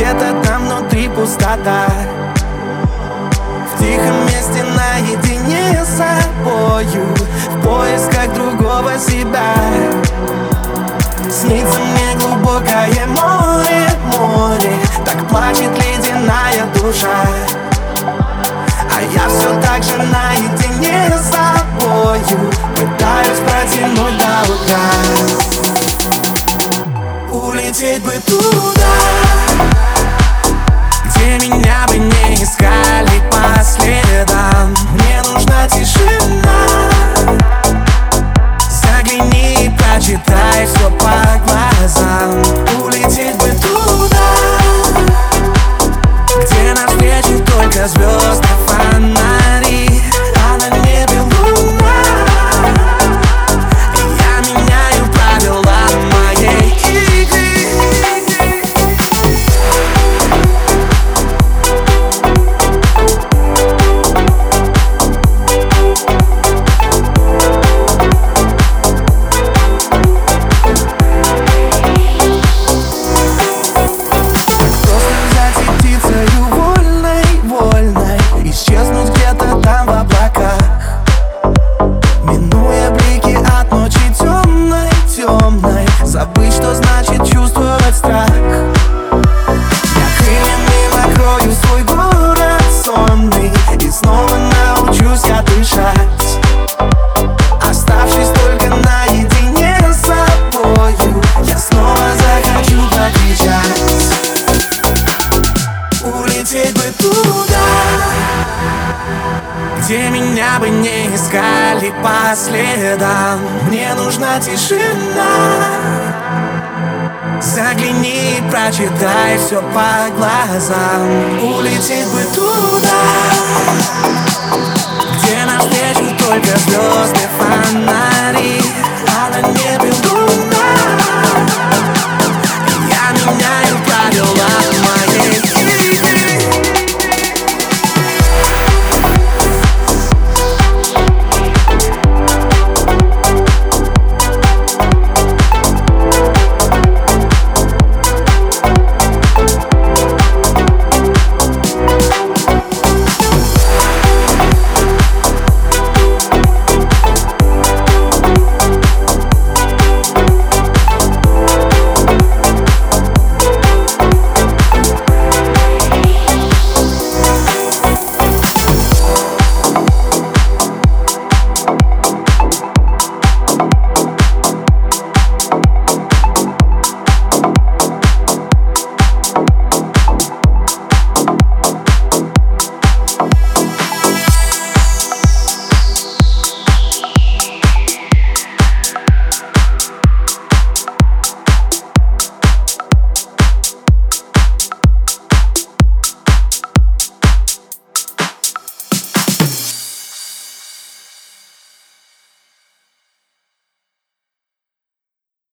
Где-то там внутри пустота. В тихом месте наедине с собою. В поисках другого себя. Снится мне глубокое море, море. Так плачет ледяная душа. А я все так же наедине с собою Улететь бы туда Где меня бы не искали по следам. Мне нужна тишина. Загляни и прочитай все по глазам. Улететь бы туда Где навстречу только звезды, фонари Забыть, что значит чувствовать меня бы не искали по следам. Мне нужна тишина. Загляни и прочитай все по глазам. Улететь бы туда Где навстречу только звезды,